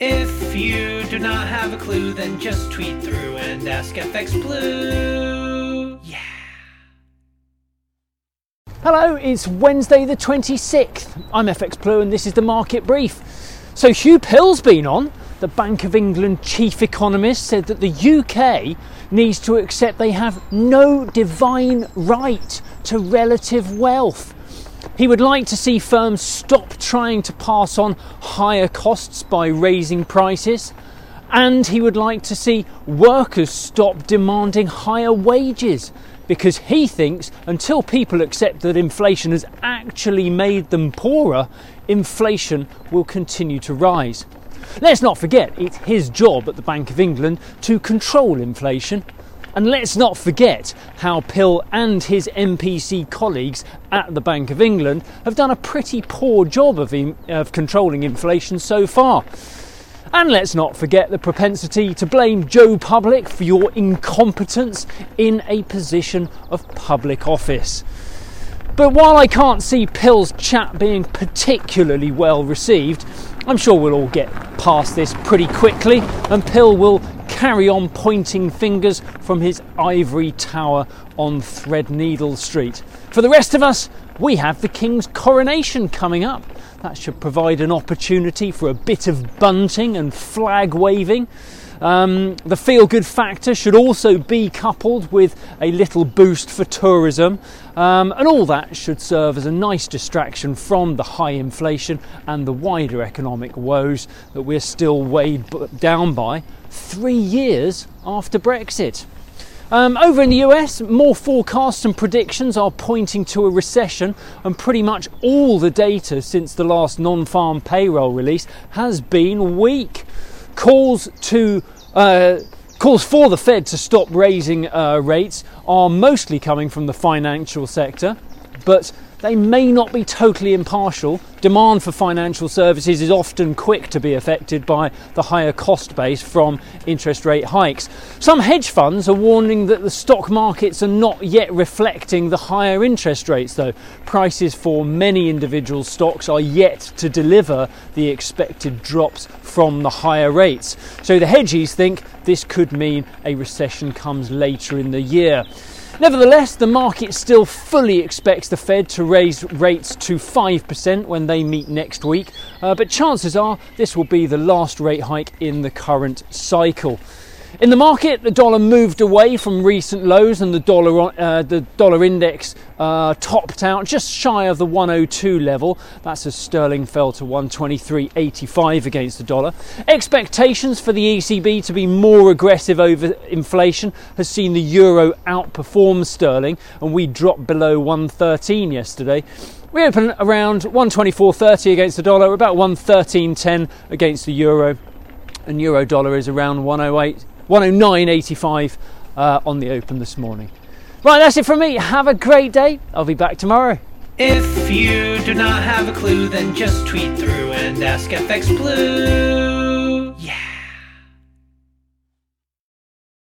If you do not have a clue, then just tweet through and ask FX Blue. Yeah. Hello, it's Wednesday the 26th. I'm FX Blue and this is the market brief. So, Huw Pill's been on. The Bank of England chief economist said that the UK needs to accept they have no divine right to relative wealth. He would like to see firms stop trying to pass on higher costs by raising prices, and he would like to see workers stop demanding higher wages because he thinks until people accept that inflation has actually made them poorer, inflation will continue to rise. Let's not forget, it's his job at the Bank of England to control inflation and let's not forget how Pill and his MPC colleagues at the Bank of England have done a pretty poor job of, in, of controlling inflation so far. And let's not forget the propensity to blame Joe Public for your incompetence in a position of public office. But while I can't see Pill's chat being particularly well received, I'm sure we'll all get past this pretty quickly and Pill will carry on pointing fingers from his ivory tower on Threadneedle Street. For the rest of us, we have the King's coronation coming up. That should provide an opportunity for a bit of bunting and flag waving. Um, the feel good factor should also be coupled with a little boost for tourism, um, and all that should serve as a nice distraction from the high inflation and the wider economic woes that we're still weighed down by three years after Brexit. Um, over in the US, more forecasts and predictions are pointing to a recession, and pretty much all the data since the last non farm payroll release has been weak. Calls to uh, calls for the Fed to stop raising uh, rates are mostly coming from the financial sector, but they may not be totally impartial. Demand for financial services is often quick to be affected by the higher cost base from interest rate hikes. Some hedge funds are warning that the stock markets are not yet reflecting the higher interest rates, though. Prices for many individual stocks are yet to deliver the expected drops from the higher rates. So the hedgies think this could mean a recession comes later in the year. Nevertheless, the market still fully expects the Fed to raise rates to 5% when they meet next week, uh, but chances are this will be the last rate hike in the current cycle. In the market, the dollar moved away from recent lows, and the dollar uh, the dollar index uh, topped out just shy of the 102 level. That's as sterling fell to 123.85 against the dollar. Expectations for the ECB to be more aggressive over inflation has seen the euro outperform sterling, and we dropped below 113 yesterday. We open around 124.30 against the dollar, about 113.10 against the euro, and euro dollar is around 108. 109.85 uh, on the open this morning. Right, that's it from me. Have a great day. I'll be back tomorrow. If you do not have a clue, then just tweet through and ask FX Blue.